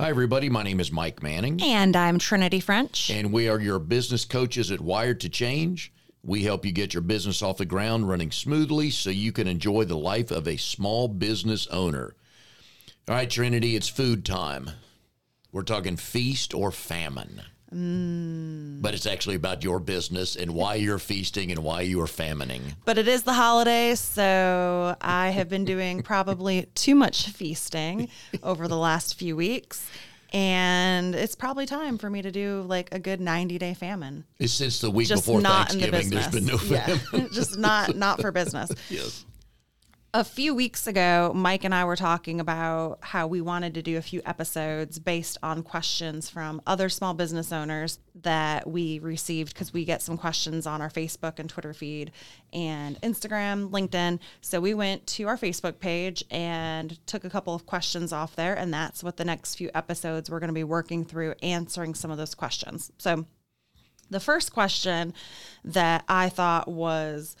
Hi, everybody. My name is Mike Manning, And I'm Trinity French. and we are your business coaches at Wired to Change. We help you get your business off the ground running smoothly so you can enjoy the life of a small business owner. All right, Trinity, it's food time. We're talking feast or famine. Mm. But it's actually about your business and why you're feasting and why you are famining. But it is the holiday, so I have been doing probably too much feasting over the last few weeks. And it's probably time for me to do like a good 90 day famine. It's since the week Just before the Thanksgiving, business. there's been no famine. Yeah. Just not not for business. Yes. A few weeks ago, Mike and I were talking about how we wanted to do a few episodes based on questions from other small business owners that we received because we get some questions on our Facebook and Twitter feed and Instagram, LinkedIn. So we went to our Facebook page and took a couple of questions off there. And that's what the next few episodes we're going to be working through answering some of those questions. So the first question that I thought was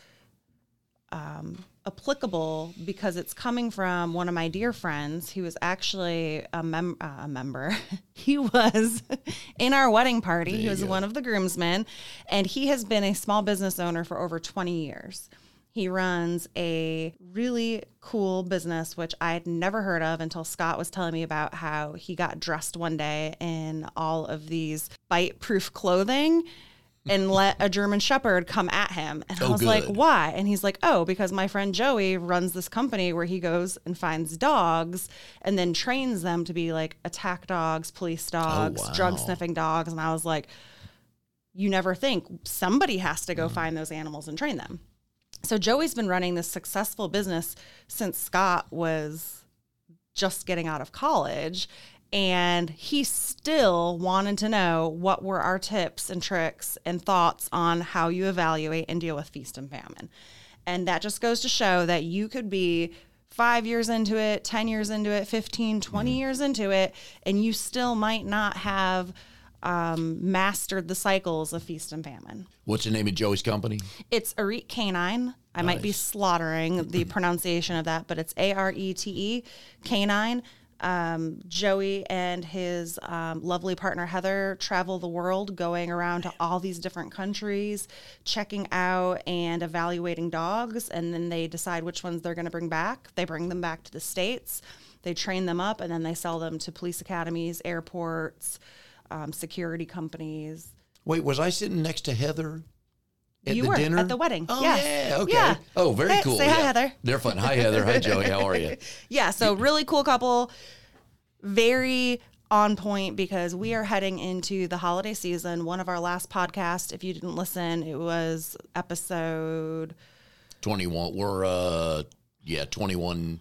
um, applicable because it's coming from one of my dear friends who was actually a, mem- uh, a member. he was in our wedding party. he was one of the groomsmen, and he has been a small business owner for over 20 years. He runs a really cool business, which I had never heard of until Scott was telling me about how he got dressed one day in all of these bite proof clothing and let a German Shepherd come at him. And I Oh, was like, why? And he's like, oh, because my friend Joey runs this company where he goes and finds dogs and then trains them to be like attack dogs, police dogs, wow. drug sniffing dogs. And I was like, you never think somebody has to go Mm. find those animals and train them. So Joey's been running this successful business since Scott was just getting out of college and he still wanted to know what were our tips and tricks and thoughts on how you evaluate and deal with feast and famine. And that just goes to show that you could be 5 years into it, 10 years into it, 15, 20 years into it and you still might not have um, mastered the cycles of feast and famine. What's the name of Joey's company? It's Arete Canine. I might be slaughtering the pronunciation of that, but it's A R E T E Canine. Um, Joey and his um, lovely partner Heather travel the world, going around to all these different countries, checking out and evaluating dogs, and then they decide which ones they're going to bring back. They bring them back to the states, they train them up, and then they sell them to police academies, airports, um, security companies. Wait, was I sitting next to Heather at You the were dinner? at the wedding. Oh Yes. yeah, okay. Yeah. Oh, very Hey, cool. say hi. Heather. They're fun. Hi, Heather. Hi, Joey. How are you? Yeah, so really cool couple, very on point because we are heading into the holiday season. One of our last podcasts, if you didn't listen, it was episode. Twenty-one. We're uh, yeah, twenty-one.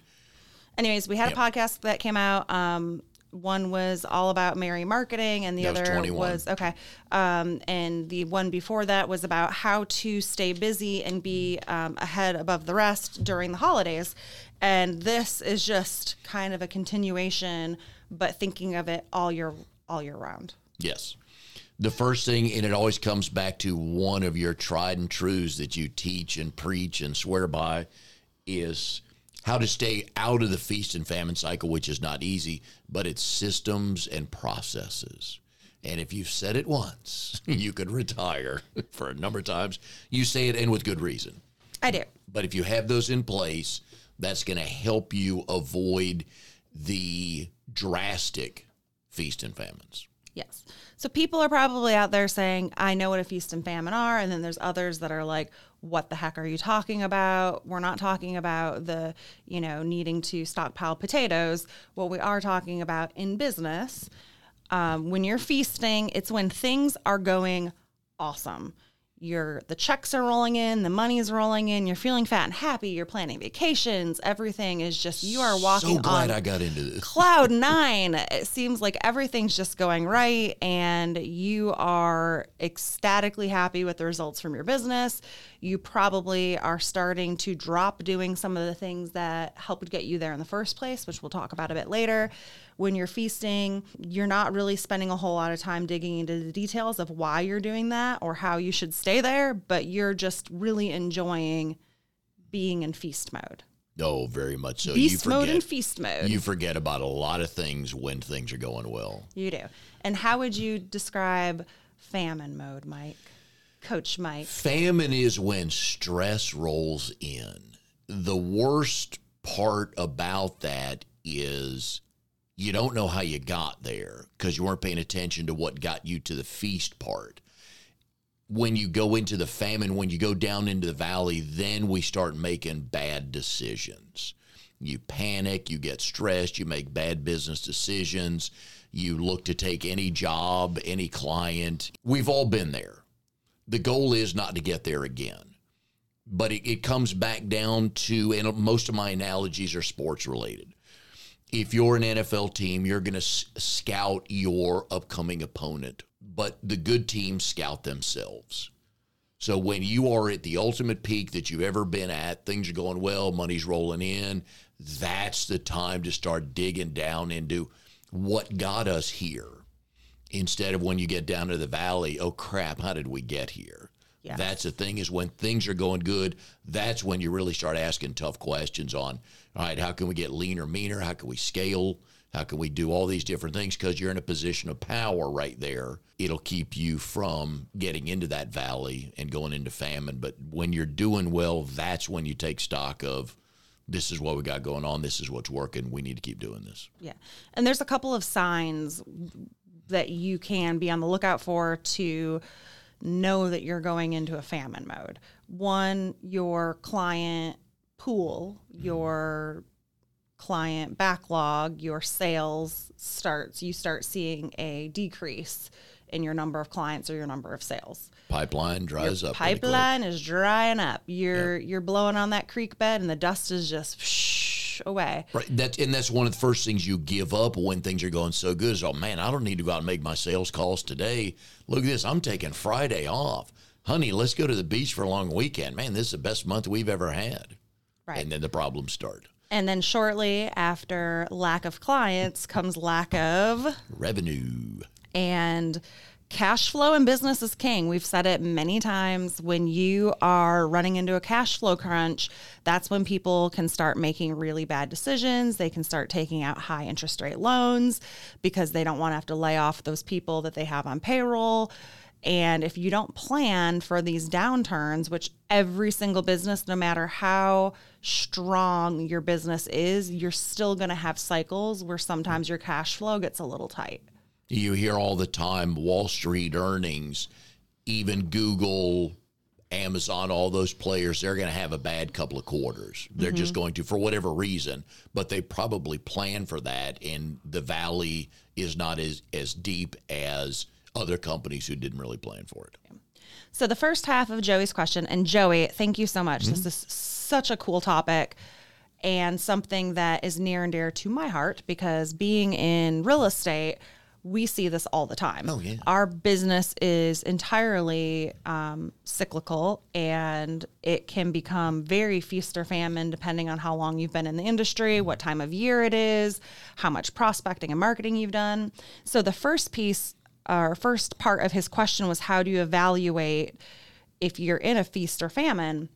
Anyways, we had Yep. a podcast that came out. Um, one was all about Mary marketing, and the That other 21. was okay. Um, and the one before that was about how to stay busy and be um, ahead above the rest during the holidays. And this is just kind of a continuation, but thinking of it all year all year round. Yes. The first thing, and it always comes back to one of your tried and truths that you teach and preach and swear by, is how to stay out of the feast and famine cycle, which is not easy, but it's systems and processes. And if you've said it once, you could retire for a number of times. You say it, and with good reason. I do. But if you have those in place, that's going to help you avoid the drastic feast and famines. Yes. So people are probably out there saying, I know what a feast and famine are. And then there's others that are like, what the heck are you talking about? We're not talking about the, you know, needing to stockpile potatoes. What we are talking about in business, um, when you're feasting, it's when things are going awesome. You're the checks are rolling in, the money's rolling in, you're feeling fat and happy, you're planning vacations, everything is just you are walking So glad on I got into this. cloud nine. It seems like everything's just going right, and you are ecstatically happy with the results from your business. You probably are starting to drop doing some of the things that helped get you there in the first place, which we'll talk about a bit later. When you're feasting, you're not really spending a whole lot of time digging into the details of why you're doing that or how you should stay there, but you're just really enjoying being in feast mode. Oh, very much so. Beast mode and feast mode. You forget about a lot of things when things are going well. You do. And how would you describe famine mode, Mike? Coach Mike. Famine is when stress rolls in. The worst part about that is you don't know how you got there because you weren't paying attention to what got you to the feast part. When you go into the famine, when you go down into the valley, then we start making bad decisions. You panic, you get stressed, you make bad business decisions, you look to take any job, any client. We've all been there. The goal is not to get there again but it, it, comes back down to, and most of my analogies are sports related. If you're an NFL team, you're going to s- scout your upcoming opponent, but the good teams scout themselves. So when you are at the ultimate peak that you've ever been at, things are going well, money's rolling in, that's the time to start digging down into what got us here instead of when you get down to the valley, oh crap, how did we get here? Yes. That's the thing is when things are going good, that's when you really start asking tough questions on, all right, how can we get leaner, meaner? How can we scale? How can we do all these different things? Because you're in a position of power right there. It'll keep you from getting into that valley and going into famine. But when you're doing well, that's when you take stock of this is what we got going on. This is what's working. We need to keep doing this. Yeah. And there's a couple of signs that you can be on the lookout for to know that you're going into a famine mode. One, your client pool, your client backlog, your sales starts, you start seeing a decrease in your number of clients or your number of sales. Pipeline dries your up. Pipeline is drying up. You're yep. you're blowing on that creek bed and the dust is just away. Right. That and that's one of the first things you give up when things are going so good. Is oh man, I don't need to go out and make my sales calls today. Look at this. I'm taking Friday off. Honey, let's go to the beach for a long weekend. Man, this is the best month we've ever had. Right. And then the problems start. And then shortly after lack of clients comes lack of revenue. And cash flow in business is king. We've said it many times. When you are running into a cash flow crunch, that's when people can start making really bad decisions. They can start taking out high interest rate loans because they don't want to have to lay off those people that they have on payroll. And if you don't plan for these downturns, which every single business, no matter how strong your business is, you're still going to have cycles where sometimes your cash flow gets a little tight. You hear all the time Wall Street earnings, even Google, Amazon, all those players, they're going to have a bad couple of quarters. They're mm-hmm. just going to, for whatever reason, but they probably plan for that. And the valley is not as, as deep as other companies who didn't really plan for it. So, the first half of Joey's question, and Joey, thank you so much. Mm-hmm. This is such a cool topic and something that is near and dear to my heart because being in real estate, we see this all the time. Oh, yeah. Our business is entirely um, cyclical and it can become very feast or famine depending on how long you've been in the industry, what time of year it is, how much prospecting and marketing you've done. So, the first piece, or first part of his question was how do you evaluate if you're in a feast or famine?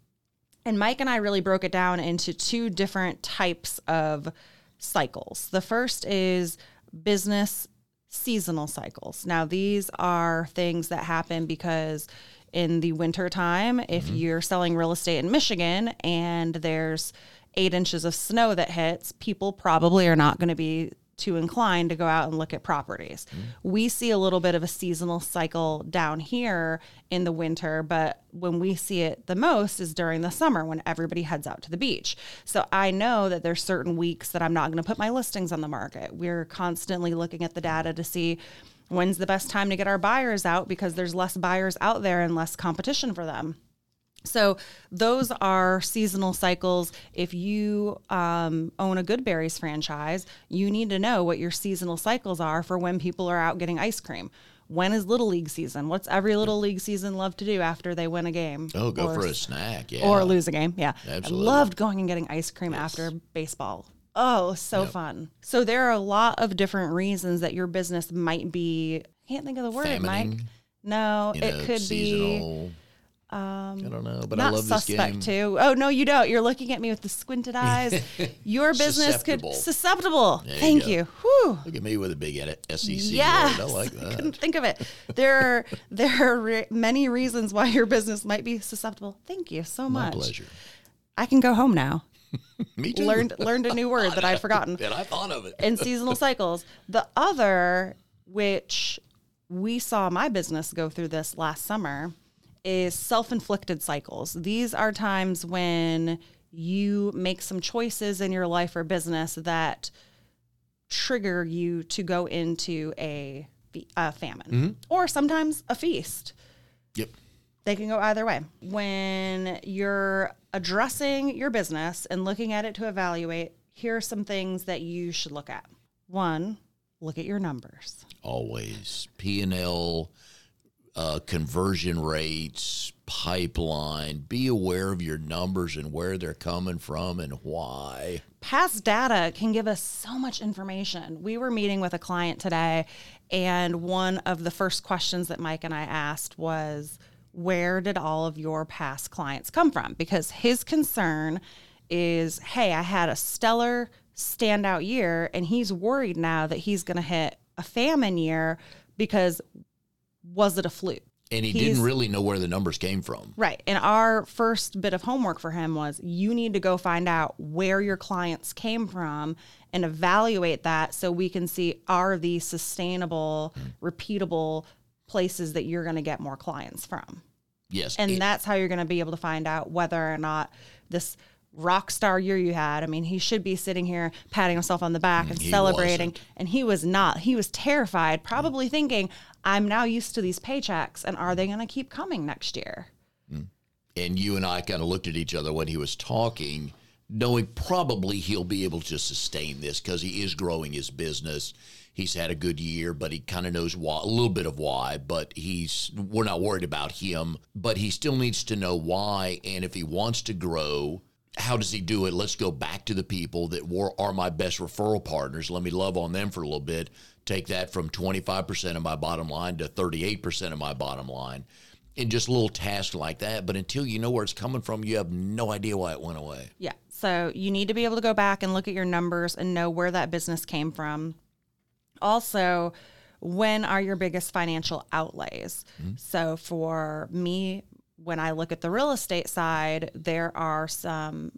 And Mike and I really broke it down into two different types of cycles. The first is business seasonal cycles. Now, these are things that happen because in the winter time, if mm-hmm. you're selling real estate in Michigan and there's eight inches of snow that hits, people probably are not going to be too inclined to go out and look at properties. Mm. We see a little bit of a seasonal cycle down here in the winter, but when we see it the most is during the summer when everybody heads out to the beach. So I know that there's certain weeks that I'm not going to put my listings on the market. We're constantly looking at the data to see when's the best time to get our buyers out because there's less buyers out there and less competition for them. So those are seasonal cycles. If you um, own a Goodberry's franchise, you need to know what your seasonal cycles are for when people are out getting ice cream. When is little league season? What's every little league season love to do after they win a game? Oh, go or, for a snack, yeah, or lose a game. Yeah, Absolutely. I loved going and getting ice cream yes. after baseball. Oh, so yep. fun. So there are a lot of different reasons that your business might be. I Can't think of the word, Mike. No, it could seasonal. be Um, I don't know, but I love this suspect game. too. Oh no, you don't. You're looking at me with the squinted eyes. Your business Susceptible. could susceptible. you Thank go. you. Whew. Look at me with a big edit- SEC Yes, word. I like that. couldn't think of it. There are there are re- many reasons why your business might be susceptible. Thank you so My much. My pleasure. I can go home now. Me too. Learned learned a new word that I'd forgotten. and I thought of it. in seasonal cycles. The other, which we saw my business go through this last summer, is self inflicted cycles. These are times when you make some choices in your life or business that trigger you to go into a, a famine mm-hmm. or sometimes a feast. Yep. They can go either way. When you're addressing your business and looking at it to evaluate, here are some things that you should look at. One, look at your numbers. Always P and L, uh, conversion rates, pipeline. Be aware of your numbers and where they're coming from and why. Past data can give us so much information. We were meeting with a client today, and one of the first questions that Mike and I asked was, Where did all of your past clients come from? Because his concern is, Hey, I had a stellar standout year, and he's worried now that he's going to hit a famine year because was it a fluke? And he He's- didn't really know where the numbers came from. Right. And our first bit of homework for him was you need to go find out where your clients came from and evaluate that so we can see are these sustainable, mm. repeatable places that you're going to get more clients from. Yes. And it- that's how you're going to be able to find out whether or not this rock star year you had. I mean, he should be sitting here patting himself on the back mm, and celebrating, wasn't. and he was not. He was terrified, mm. probably thinking, I'm now used to these paychecks, and are they going to keep coming next year? Mm. and you and I kind of looked at each other when he was talking, knowing probably he'll be able to sustain this because he is growing his business. He's had a good year, but he kind of knows why, a little bit of why. But he's we're not worried about him, but he still needs to know why. And if he wants to grow, how does he do it? Let's go back to the people that were are my best referral partners. Let me love on them for a little bit. Take that from 25% of my bottom line to 38% of my bottom line and just little tasks like that. But until you know where it's coming from, you have no idea why it went away. Yeah. So you need to be able to go back and look at your numbers and know where that business came from. Also, when are your biggest financial outlays? Mm-hmm. So for me, when I look at the real estate side, there are some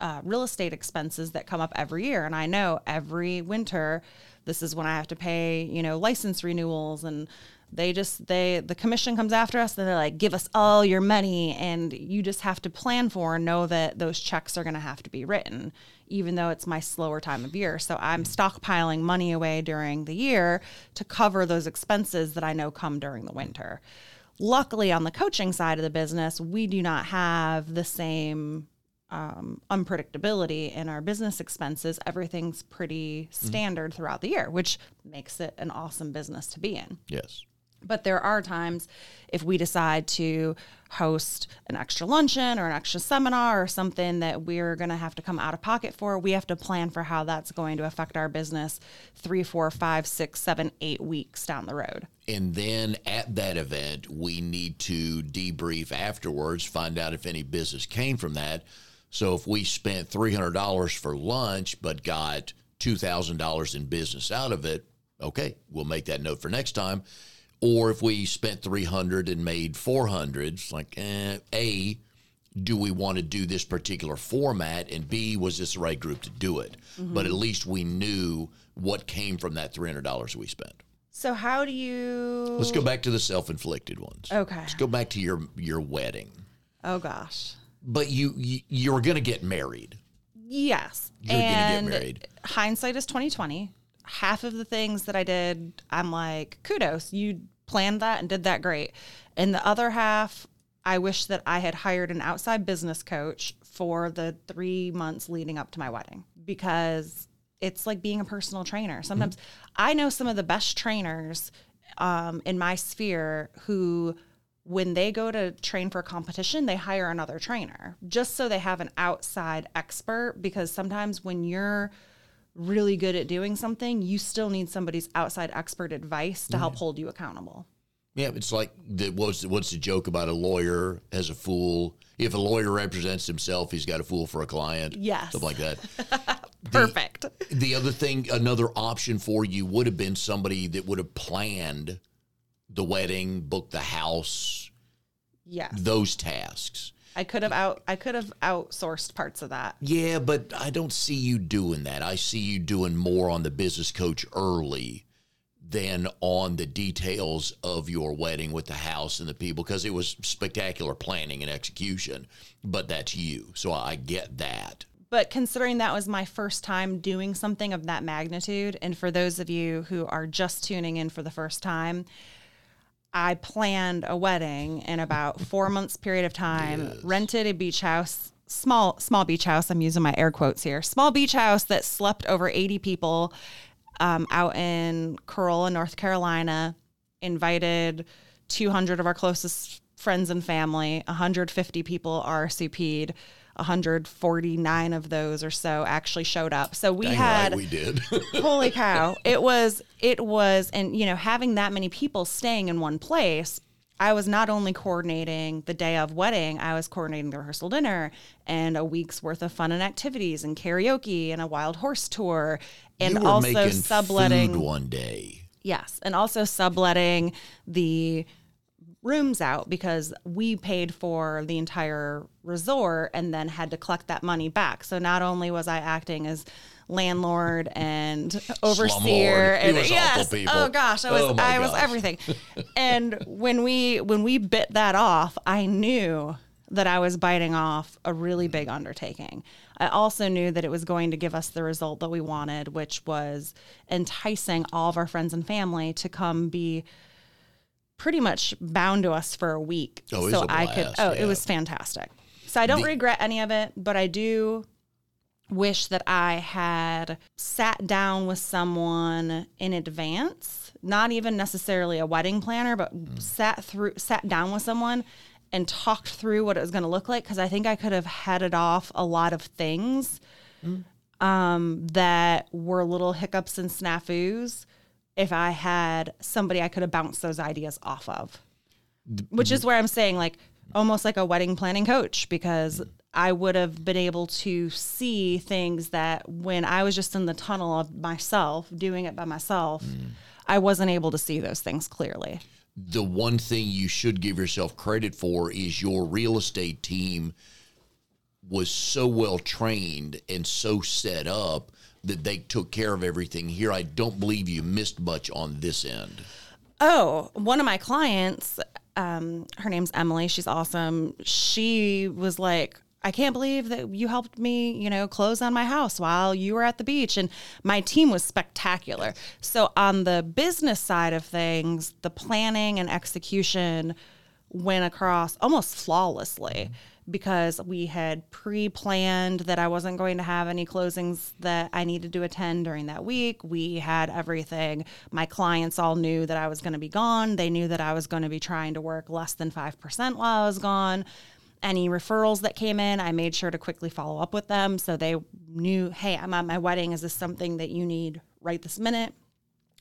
uh, real estate expenses that come up every year. And I know every winter, this is when I have to pay, you know, license renewals and they just they the commission comes after us and they're like give us all your money. And you just have to plan for and know that those checks are going to have to be written even though it's my slower time of year. So i'm stockpiling money away during the year to cover those expenses that i know come during the winter luckily on the coaching side of the business we do not have the same um, unpredictability in our business expenses, everything's pretty standard throughout the year, which makes it an awesome business to be in. Yes. But there are times if we decide to host an extra luncheon or an extra seminar or something that we're going to have to come out of pocket for, we have to plan for how that's going to affect our business three, four, five, six, seven, eight weeks down the road. And then at that event, we need to debrief afterwards, find out if any business came from that. So if we spent $300 for lunch but got $2,000 in business out of it, okay, we'll make that note for next time. Or if we spent 300 and made 400, it's like, eh, A, do we want to do this particular format? And B, was this the right group to do it? But at least we knew what came from that $300 we spent. So, how do you. Let's go back to the self-inflicted ones. Okay. Let's go back to your your wedding. Oh, gosh. But you, you you're going to get married. Yes. You're gonna get married. hindsight is 2020. Half of the things that I did, I'm like, kudos. You planned that and did that great. And the other half, I wish that I had hired an outside business coach for the three months leading up to my wedding because it's like being a personal trainer. Sometimes I know some of the best trainers um, in my sphere who when they go to train for a competition, they hire another trainer just so they have an outside expert. Because sometimes when you're really good at doing something, you still need somebody's outside expert advice to help hold you accountable. Yeah, it's like the, what's what's the joke about a lawyer as a fool? If a lawyer represents himself, he's got a fool for a client. Yes. something like that. Perfect. The other thing, another option for you would have been somebody that would have planned the wedding, booked the house, Yes. those tasks. I could have out I could have outsourced parts of that. Yeah, but I don't see you doing that. I see you doing more on the business coach early than on the details of your wedding with the house and the people because it was spectacular planning and execution. But that's you. So I get that. But considering that was my first time doing something of that magnitude, and for those of you who are just tuning in for the first time, I planned a wedding in about four months period of time, rented a beach house, small small beach house. I'm using my air quotes here. Small beach house that slept over 80 people um, out in Corolla, North Carolina. Invited 200 of our closest friends and family. 150 people RSVP'd. 149 of those or so actually showed up. So we Dang had right we did. holy cow it was it was and you know having that many people staying in one place i was not only coordinating the day of wedding i was coordinating the rehearsal dinner and a week's worth of fun and activities and karaoke and a wild horse tour and also subletting one day. Yes, and also subletting the rooms out because we paid for the entire resort and then had to collect that money back. So not only was I acting as landlord and overseer Slumlord. And yes, oh gosh, I was Oh, I was everything. and when we when we bit that off, I knew that I was biting off a really big undertaking. I also knew that it was going to give us the result that we wanted, which was enticing all of our friends and family to come be pretty much bound to us for a week. Oh, so I could oh, yeah. it was fantastic. So I don't The- regret any of it, but I do wish that I had sat down with someone in advance, not even necessarily a wedding planner, but Mm. sat through sat down with someone and talked through what it was going to look like because I think I could have headed off a lot of things Mm. um, that were little hiccups and snafus if I had somebody I could have bounced those ideas off of which is where I'm saying like almost like a wedding planning coach because I would have been able to see things that when I was just in the tunnel of myself doing it by myself, mm. I wasn't able to see those things clearly. the one thing you should give yourself credit for is your real estate team was so well trained and so set up that they took care of everything here. I don't believe you missed much on this end. Oh, one of my clients, um, her name's Emily. She's awesome. She was like, I can't believe that you helped me, you know, close on my house while you were at the beach. And my team was spectacular. So, on the business side of things, the planning and execution went across almost flawlessly because we had pre planned that I wasn't going to have any closings that I needed to attend during that week. We had everything. My clients all knew that I was going to be gone. They knew that I was going to be trying to work less than 5% while I was gone. Any referrals that came in, I made sure to quickly follow up with them so they knew, hey, I'm at my wedding. Is this something that you need right this minute?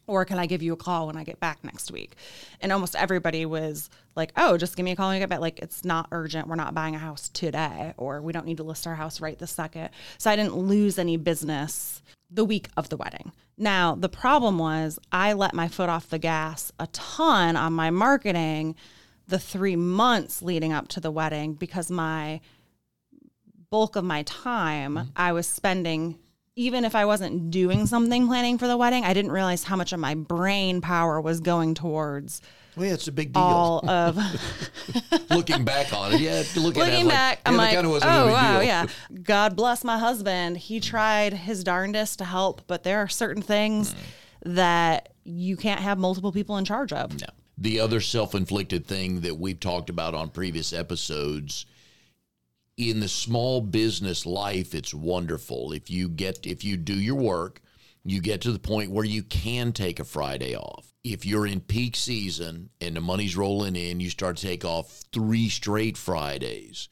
Or can I give you a call when I get back next week? And almost everybody was like, oh, just give me a call when you get back. Like, it's not urgent. We're not buying a house today, or we don't need to list our house right this second. So I didn't lose any business the week of the wedding. Now, the problem was I let my foot off the gas a ton on my marketing the three months leading up to the wedding because my bulk of my time mm-hmm. I was spending even if I wasn't doing something planning for the wedding, I didn't realize how much of my brain power was going towards Well, yeah, it's a big deal. all of looking back on it, yeah, looking, looking like, back. yeah, I'm that like, kinda oh wasn't a oh, wow, deal. yeah. God bless my husband. He tried his darndest to help, but there are certain things mm. that you can't have multiple people in charge of. No. The other self inflicted thing that we've talked about on previous episodes in the small business life, it's wonderful. If you get, if you do your work, you get to the point where you can take a Friday off. If you're in peak season and the money's rolling in, you start to take off three straight Fridays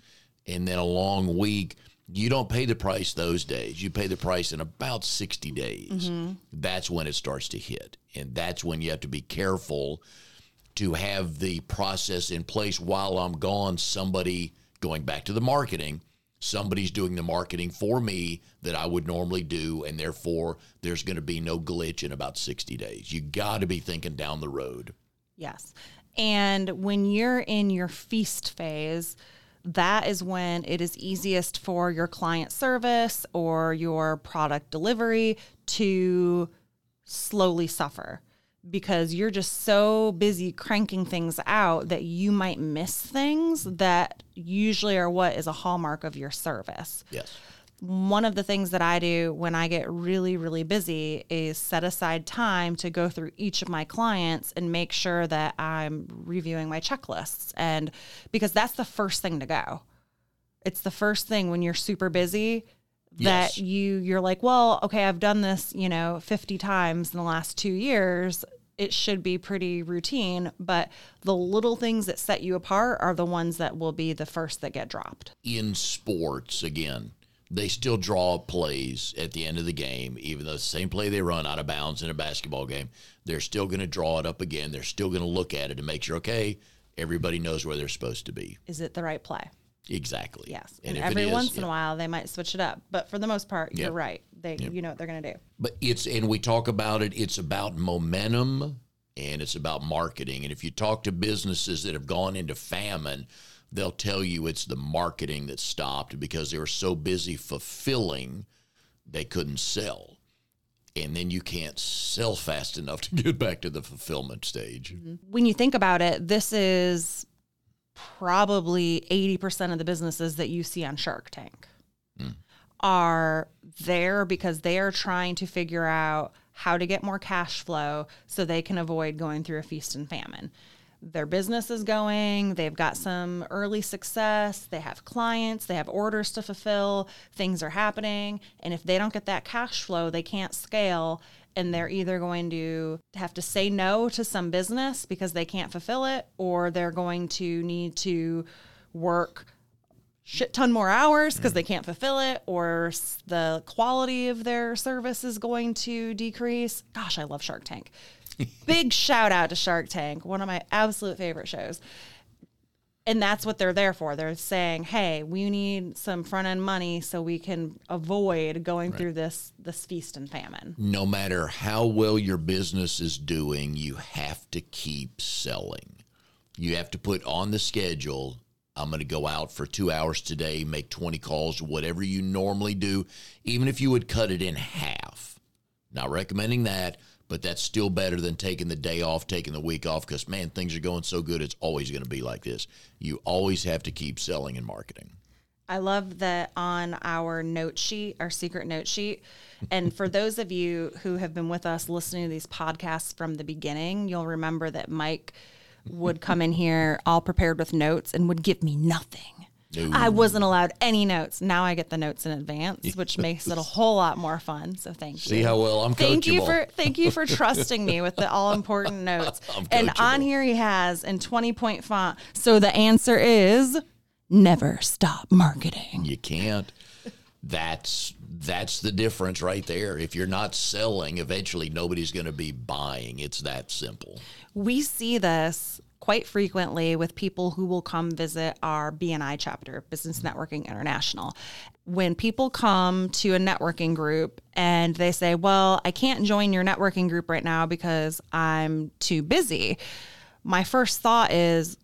and then a long week. You don't pay the price those days. You pay the price in about 60 days. Mm-hmm. That's when it starts to hit. And that's when you have to be careful to have the process in place while I'm gone. Somebody going back to the marketing, somebody's doing the marketing for me that I would normally do, and therefore there's going to be no glitch in about 60 days. You got to be thinking down the road. Yes. And when you're in your feast phase, that is when it is easiest for your client service or your product delivery to slowly suffer because you're just so busy cranking things out that you might miss things that usually are what is a hallmark of your service. Yes. One of the things that I do when I get really, really busy is set aside time to go through each of my clients and make sure that I'm reviewing my checklists. And because that's the first thing to go. It's the first thing when you're super busy that Yes. you you're like, well, okay, I've done this, you know, 50 times in the last 2 years. It should be pretty routine, but the little things that set you apart are the ones that will be the first that get dropped. in sports again they still draw plays at the end of the game even though the same play they run out of bounds in a basketball game they're still going to draw it up again they're still going to look at it and make sure okay everybody knows where they're supposed to be Is it the right play? Exactly Yes. And, it every is, once in yeah. a while they might switch it up, but for the most part, Yep. you're right. They you know what they're going to do. but it's and we talk about it it's about momentum and it's about marketing and if you talk to businesses that have gone into famine they'll tell you it's the marketing that stopped because they were so busy fulfilling they couldn't sell and then you can't sell fast enough to get back to the fulfillment stage mm-hmm. When you think about it, this is probably 80% of the businesses that you see on Shark Tank are there because they are trying to figure out how to get more cash flow so they can avoid going through a feast and famine. Their business is going, they've got some early success, they have clients, they have orders to fulfill, things are happening. And if they don't get that cash flow, they can't scale. And they're either going to have to say no to some business because they can't fulfill it, or they're going to need to work shit ton more hours because they can't fulfill it or the quality of their service is going to decrease. Gosh, I love Shark Tank. Big shout out to Shark Tank, one of my absolute favorite shows. And that's what they're there for. They're saying, "Hey, we need some front end money so we can avoid going through this this feast and famine." no matter how well your business is doing, you have to keep selling. You have to put on the schedule. I'm going to go out for two hours today, make 20 calls, whatever you normally do, even if you would cut it in half. Not recommending that, but that's still better than taking the day off, taking the week off, because man, things are going so good. It's always going to be like this. You always have to keep selling and marketing. I love that on our note sheet, our secret note sheet. And for those of you who have been with us listening to these podcasts from the beginning, you'll remember that Mike would come in here all prepared with notes and would give me nothing. No. I wasn't allowed any notes. Now I get the notes in advance, which makes it a whole lot more fun. So thank you. See how well I'm Thank you for thank you for trusting me with the all important notes. And on here he has in 20 point font. So the answer is never stop marketing. You can't. That's that's the difference right there. If you're not selling, eventually nobody's going to be buying. It's that simple. We see this quite frequently with people who will come visit our BNI chapter, Business Networking International. When people come to a networking group and they say, Well, I can't join your networking group right now because I'm too busy, my first thought is,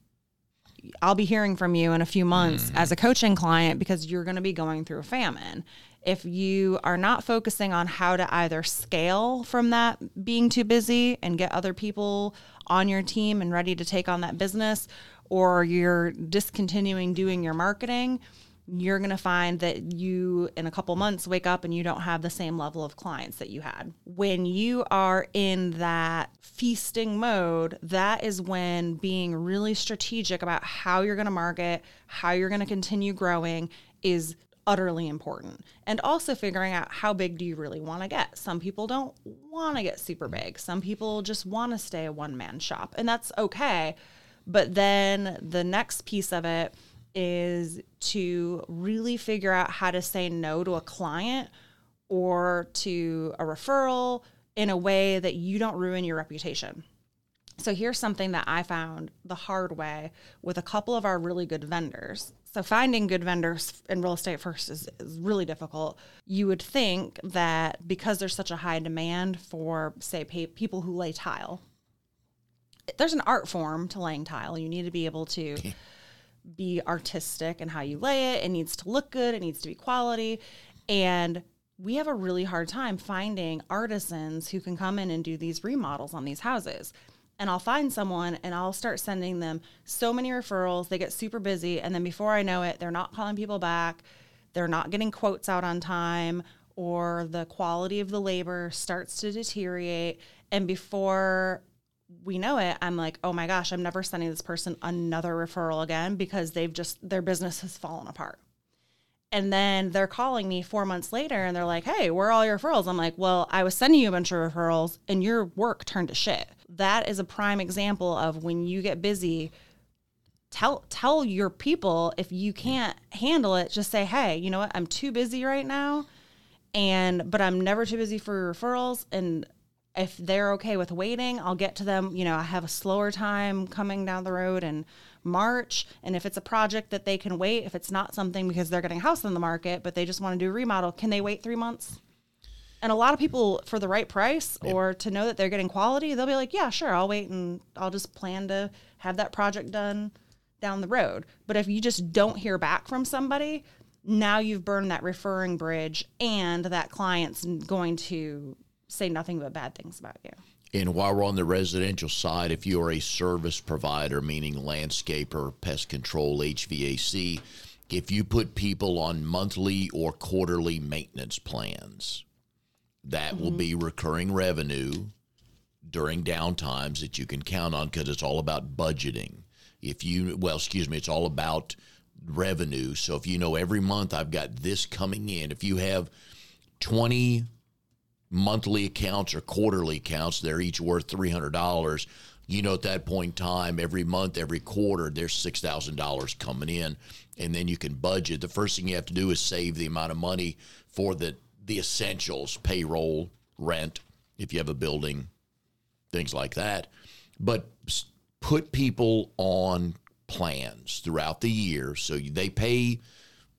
I'll be hearing from you in a few months hmm. as a coaching client because you're going to be going through a famine. If you are not focusing on how to either scale from that being too busy and get other people on your team and ready to take on that business, or you're discontinuing doing your marketing, you're going to find that you in a couple months wake up and you don't have the same level of clients that you had. When you are in that feasting mode, that is when being really strategic about how you're going to market, how you're going to continue growing is utterly important. And also figuring out how big do you really want to get. Some people don't want to get super big. Some people just want to stay a one man shop, and that's okay. But then the next piece of it is to really figure out how to say no to a client or to a referral in a way that you don't ruin your reputation. So here's something that I found the hard way with a couple of our really good vendors. So finding good vendors in real estate first is, is really difficult. You would think that because there's such a high demand for, say, pay, people who lay tile, there's an art form to laying tile. You need to be able to be artistic in how you lay it. It needs to look good. It needs to be quality. And we have a really hard time finding artisans who can come in and do these remodels on these houses. And I'll find someone and I'll start sending them so many referrals. They get super busy. And then before I know it, they're not calling people back. They're not getting quotes out on time, or the quality of the labor starts to deteriorate. And before we know it, I'm like, oh my gosh, I'm never sending this person another referral again because they've just, their business has fallen apart. And then they're calling me four months later and they're like, hey, where are all your referrals? I'm like, well, I was sending you a bunch of referrals and your work turned to shit. That is a prime example of when you get busy, tell tell your people if you mm-hmm. can't handle it, just say, hey, you know what, I'm too busy right now. And but I'm never too busy for referrals. And if they're okay with waiting, I'll get to them. You know, I have a slower time coming down the road and March. And if it's a project that they can wait, if it's not something because they're getting a house on the market, but they just want to do a remodel, can they wait three months? And a lot of people, for the right price or to know that they're getting quality, they'll be like, yeah, sure, I'll wait and I'll just plan to have that project done down the road. But if you just don't hear back from somebody, now you've burned that referring bridge and that client's going to say nothing but bad things about you. And while we're on the residential side, if you're a service provider, meaning landscaper, pest control, HVAC, if you put people on monthly or quarterly maintenance plans, that mm-hmm. will be recurring revenue during downtimes that you can count on because it's all about budgeting. If you, well, excuse me, it's all about revenue. So if you know every month I've got this coming in, if you have 20 monthly accounts or quarterly accounts, they're each worth $300. You know, at that point in time, every month, every quarter, there's $6,000 coming in, and then you can budget. The first thing you have to do is save the amount of money for the, the essentials, payroll, rent, if you have a building, things like that. But put people on plans throughout the year. So they pay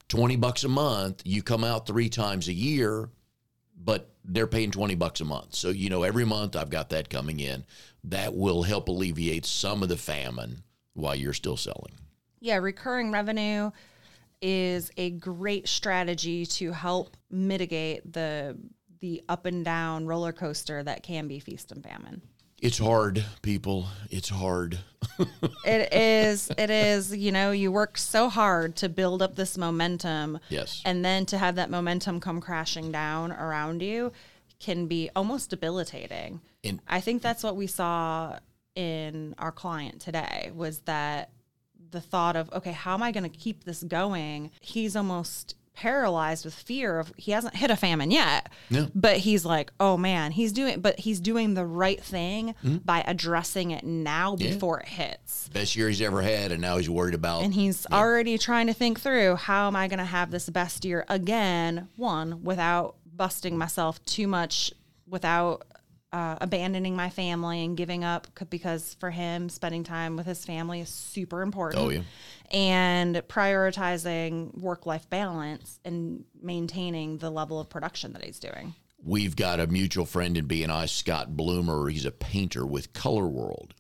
20 bucks a month. You come out three times a year, but they're paying 20 bucks a month. So, you know, every month I've got that coming in. That will help alleviate some of the famine while you're still selling. Yeah, recurring revenue is a great strategy to help mitigate the the up and down roller coaster that can be feast and famine. It's hard, people. It's hard. it is. It is. You know, you work so hard to build up this momentum. Yes. And then to have that momentum come crashing down around you can be almost debilitating. And I think that's what we saw in our client today was that the thought of, okay, how am I going to keep this going? He's almost paralyzed with fear of he hasn't hit a famine yet yeah. but he's like oh man he's doing but he's doing the right thing mm-hmm. by addressing it now yeah. before it hits best year he's ever had and now he's worried about and he's yeah. already trying to think through how am i going to have this best year again one without busting myself too much without uh, abandoning my family and giving up because for him spending time with his family is super important oh yeah and prioritizing work life balance and maintaining the level of production that he's doing. We've got a mutual friend in BNI, Scott Bloomer. He's a painter with Color World.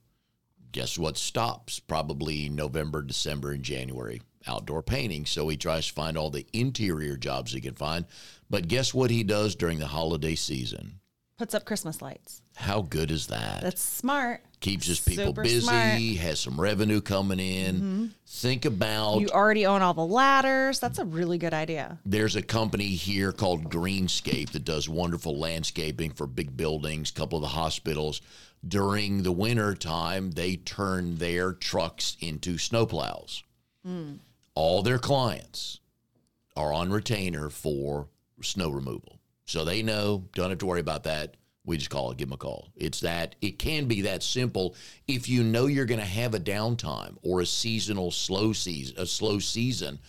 Guess what stops? Probably November, December, and January. Outdoor painting. So he tries to find all the interior jobs he can find. But guess what he does during the holiday season? Puts up Christmas lights. How good is that? That's smart. Keeps his people Super busy, smart. has some revenue coming in. Mm-hmm. Think about You already own all the ladders. That's a really good idea. there's a company here called Greenscape that does wonderful landscaping for big buildings, a couple of the hospitals. During the winter time, they turn their trucks into snowplows. Mm. All their clients are on retainer for snow removal. So they know, don't have to worry about that. We just call it, give them a call. It's that, it can be that simple if you know you're going to have a downtime or a seasonal slow season, a slow season.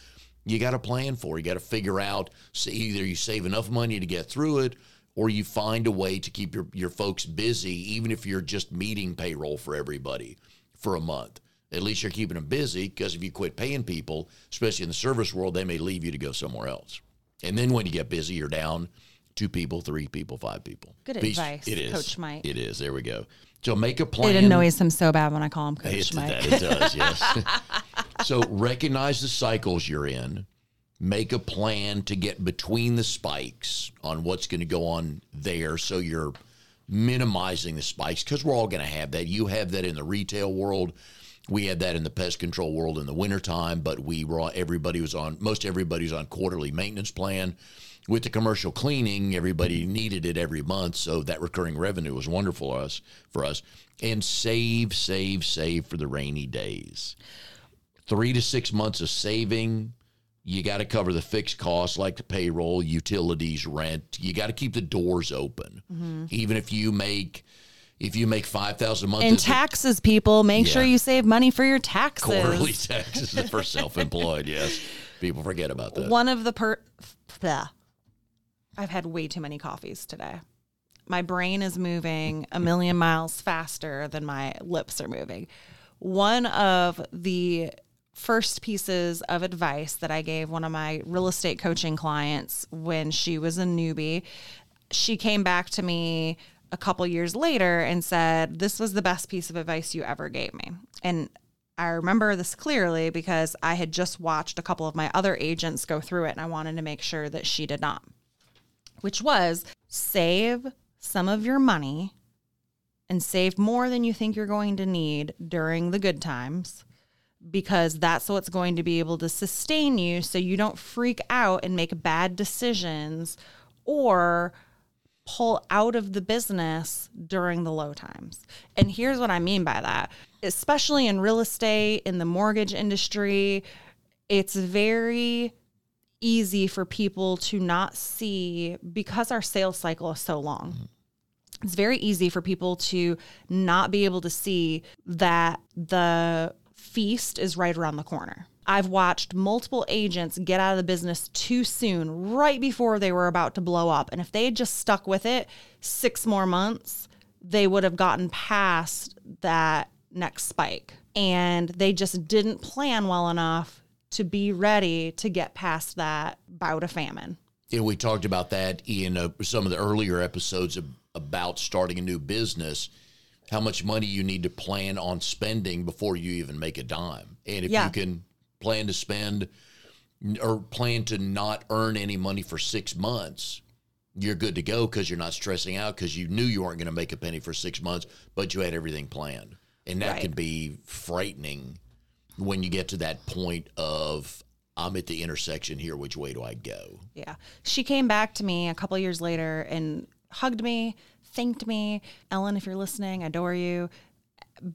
You got to plan for. It. You got to figure out. Either you save enough money to get through it, or you find a way to keep your, your folks busy, even if you're just meeting payroll for everybody for a month. At least you're keeping them busy because if you quit paying people, especially in the service world, they may leave you to go somewhere else. And then when you get busy, you're down two people, three people, five people. Good Peace- advice, It is. Coach Mike. It is. There we go. So make a plan. It annoys him so bad when I call him Coach It, Mike. that it does, yes. so recognize the cycles you're in. Make a plan to get between the spikes on what's going to go on there so you're minimizing the spikes because we're all going to have that. You have that in the retail world. We had that in the pest control world in the wintertime, but we were all, everybody was on most everybody's on quarterly maintenance plan. With the commercial cleaning, everybody needed it every month, so that recurring revenue was wonderful for us for us. And save, save, save for the rainy days. Three to six months of saving. You got to cover the fixed costs like the payroll, utilities, rent. You got to keep the doors open, mm-hmm. even if you make if you make five thousand a month. And as a- taxes, people, make sure you save money for your taxes. quarterly taxes for self-employed. Yes, people forget about that. One of the per. I've had way too many coffees today. My brain is moving a million miles faster than my lips are moving. One of the first pieces of advice that I gave one of my real estate coaching clients when she was a newbie, she came back to me a couple years later and said, This was the best piece of advice you ever gave me. And I remember this clearly because I had just watched a couple of my other agents go through it and I wanted to make sure that she did not, which was save some of your money and save more than you think you're going to need during the good times because that's what's going to be able to sustain you so you don't freak out and make bad decisions or pull out of the business during the low times. And here's what I mean by that. Especially in real estate, in the mortgage industry, it's very easy for people to not see because our sales cycle is so long. It's very easy for people to not be able to see that the feast is right around the corner. I've watched multiple agents get out of the business too soon, right before they were about to blow up. And if they had just stuck with it six more months, they would have gotten past that next spike. And they just didn't plan well enough to be ready to get past that bout of famine. Yeah, we talked about that in uh, some of the earlier episodes of, about starting a new business. How much money you need to plan on spending before you even make a dime, and if Yeah. you can plan to spend or plan to not earn any money for six months, you're good to go because you're not stressing out because you knew you weren't going to make a penny for six months, but you had everything planned, and that Right. can be frightening when you get to that point of I'm at the intersection here. Which way do I go? Yeah. She came back to me a couple years later and hugged me, thanked me. Ellen, if you're listening, I adore you.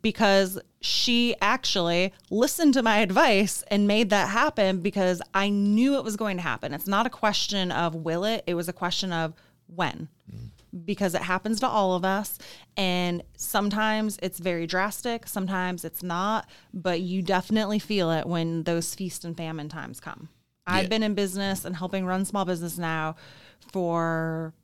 Because she actually listened to my advice and made that happen because I knew it was going to happen. It's not a question of will it, it was a question of when. Mm. Because it happens to all of us. And sometimes it's very drastic, sometimes it's not, but you definitely feel it when those feast and famine times come. I've been in business and helping run small business now for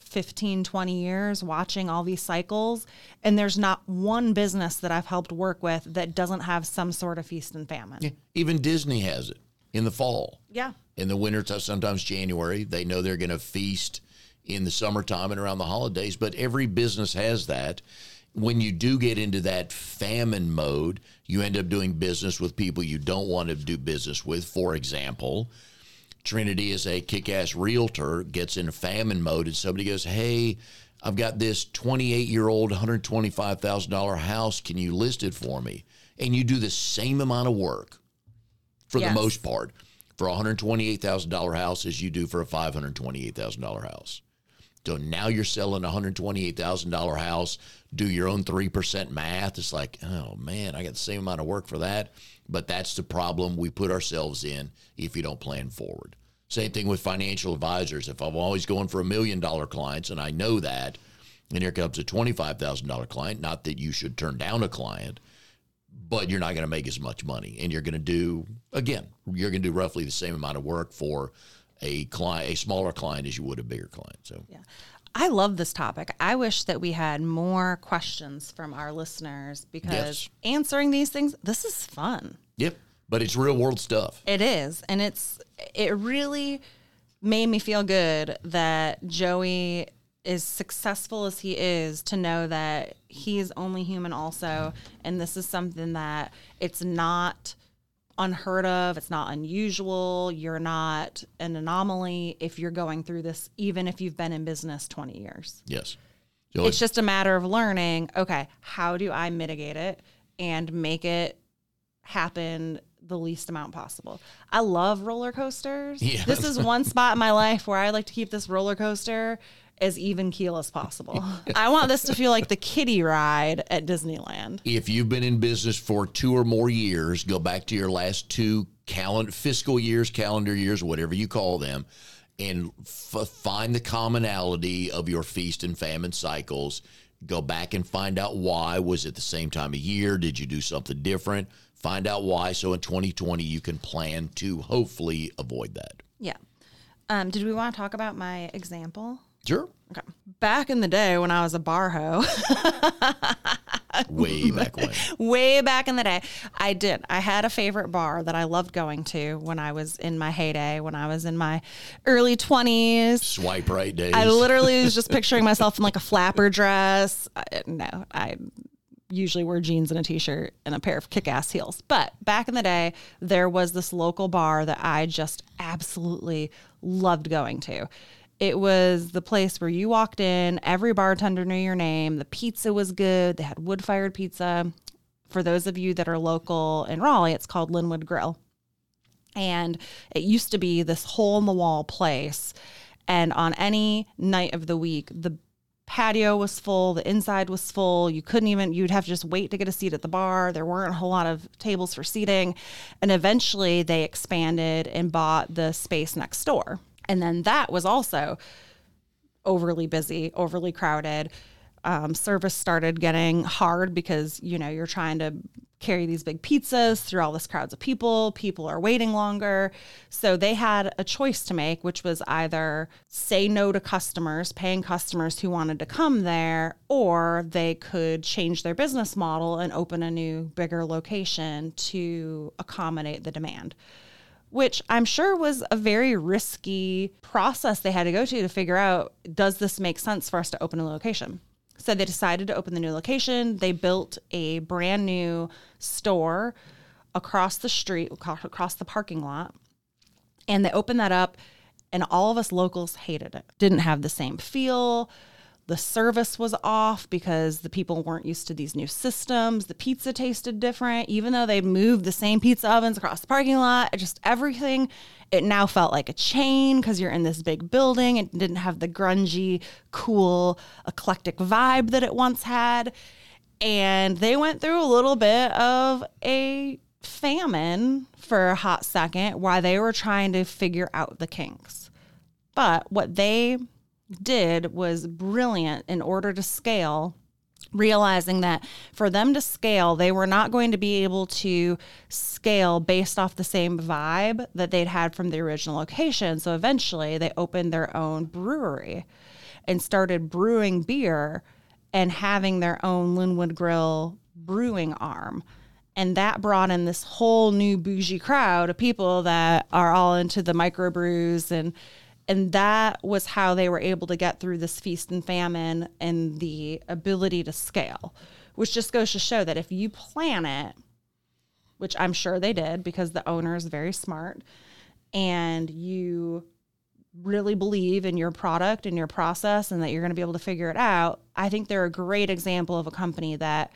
15, 20 years, watching all these cycles. And there's not one business that I've helped work with that doesn't have some sort of feast and famine. Yeah. Even Disney has it in the fall. Yeah. In the winter, sometimes January, they know they're going to feast in the summertime and around the holidays, but every business has that. When you do get into that famine mode, you end up doing business with people you don't want to do business with. For example, Trinity is a kick ass realtor, gets in famine mode, and somebody goes, Hey, I've got this 28 year old, $125,000 house. Can you list it for me? And you do the same amount of work for Yes. the most part for a $128,000 house as you do for a $528,000 house. So now you're selling a $128,000 house, do your own 3% math. It's like, oh man, I got the same amount of work for that. But that's the problem we put ourselves in if you don't plan forward. Same thing with financial advisors. If I'm always going for a million dollar clients and I know that, and here comes a $25,000 client, not that you should turn down a client, but you're not going to make as much money and you're going to do again you're going to do roughly the same amount of work for a client a smaller client as you would a bigger client so Yeah. I love this topic. I wish that we had more questions from our listeners because Yes. answering these things, this is fun. Yep. But it's real world stuff. It is. And it's it really made me feel good that Joey is successful as he is to know that he is only human also and this is something that it's not unheard of, it's not unusual, you're not an anomaly if you're going through this even if you've been in business 20 years. Yes. So It's just a matter of learning, okay, how do I mitigate it and make it happen the least amount possible? I love roller coasters. Yeah. This is one spot in my life where I like to keep this roller coaster as even keel as possible. I want this to feel like the kiddie ride at Disneyland. if you've been in business for two or more years, go back to your last two calendar fiscal years, calendar years, whatever you call them, and f- find the commonality of your feast and famine cycles. Go back and find out why. Was it the same time of year? Did you do something different? Find out why. So in 2020, you can plan to hopefully avoid that. Yeah. Um, did we want to talk about my example? Sure. Okay. Back in the day when I was a bar hoe, Way back when. way back in the day, I did. I had a favorite bar that I loved going to when I was in my heyday, when I was in my early 20s. Swipe right days. I literally was just picturing myself in like a flapper dress. I, no, I usually wear jeans and a t-shirt and a pair of kick-ass heels. But back in the day, there was this local bar that I just absolutely loved going to. It was the place where you walked in, every bartender knew your name, the pizza was good, they had wood-fired pizza. For those of you that are local in Raleigh, it's called Lynnwood Grill. And it used to be this hole in the wall place. And on any night of the week, the patio was full, the inside was full. You couldn't even, you'd have to just wait to get a seat at the bar. There weren't a whole lot of tables for seating. And eventually they expanded and bought the space next door. And then that was also overly busy, overly crowded. Um, service started getting hard because you know you're trying to carry these big pizzas through all this crowds of people. People are waiting longer, so they had a choice to make, which was either say no to customers, paying customers who wanted to come there, or they could change their business model and open a new, bigger location to accommodate the demand which I'm sure was a very risky process they had to go to to figure out does this make sense for us to open a location? So they decided to open the new location. They built a brand new store across the street, across the parking lot, and they opened that up. And all of us locals hated it. Didn't have the same feel. The service was off because the people weren't used to these new systems. The pizza tasted different, even though they moved the same pizza ovens across the parking lot. Just everything, it now felt like a chain because you're in this big building. It didn't have the grungy, cool, eclectic vibe that it once had. And they went through a little bit of a famine for a hot second while they were trying to figure out the kinks. But what they did was brilliant in order to scale realizing that for them to scale they were not going to be able to scale based off the same vibe that they'd had from the original location. So eventually they opened their own brewery and started brewing beer and having their own Lynnwood Grill brewing arm. And that brought in this whole new bougie crowd of people that are all into the microbrews and and that was how they were able to get through this feast and famine and the ability to scale which just goes to show that if you plan it which i'm sure they did because the owner is very smart and you really believe in your product and your process and that you're going to be able to figure it out i think they're a great example of a company that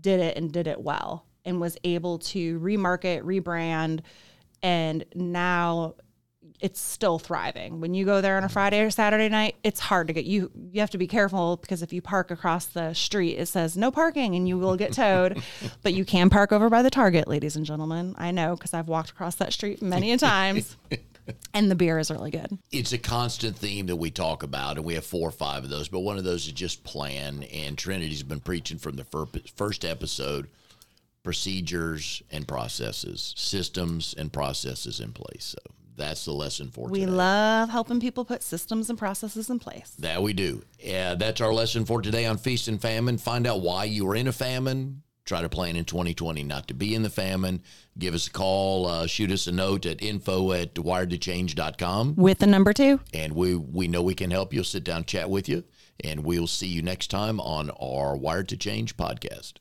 did it and did it well and was able to remarket, rebrand, and now it's still thriving. When you go there on a Friday or Saturday night, it's hard to get you you have to be careful because if you park across the street, it says no parking and you will get towed. but you can park over by the Target, ladies and gentlemen. I know because I've walked across that street many a times. and the beer is really good. it's a constant theme that we talk about, and we have four or five of those. But one of those is just plan. And Trinity's been preaching from the fir- first episode procedures and processes, systems and processes in place. So That's the lesson for We today. We love helping people put systems and processes in place. that we do. Yeah, that's our lesson for today on Feast and Famine. Find out why you were in a famine. Try to plan in 2020 not to be in the famine. Give us a call. Uh, shoot us a note at info at wiredtochange.com. With the number two. And we, we know we can help you. Sit down, chat with you. And we'll see you next time on our Wired to Change podcast.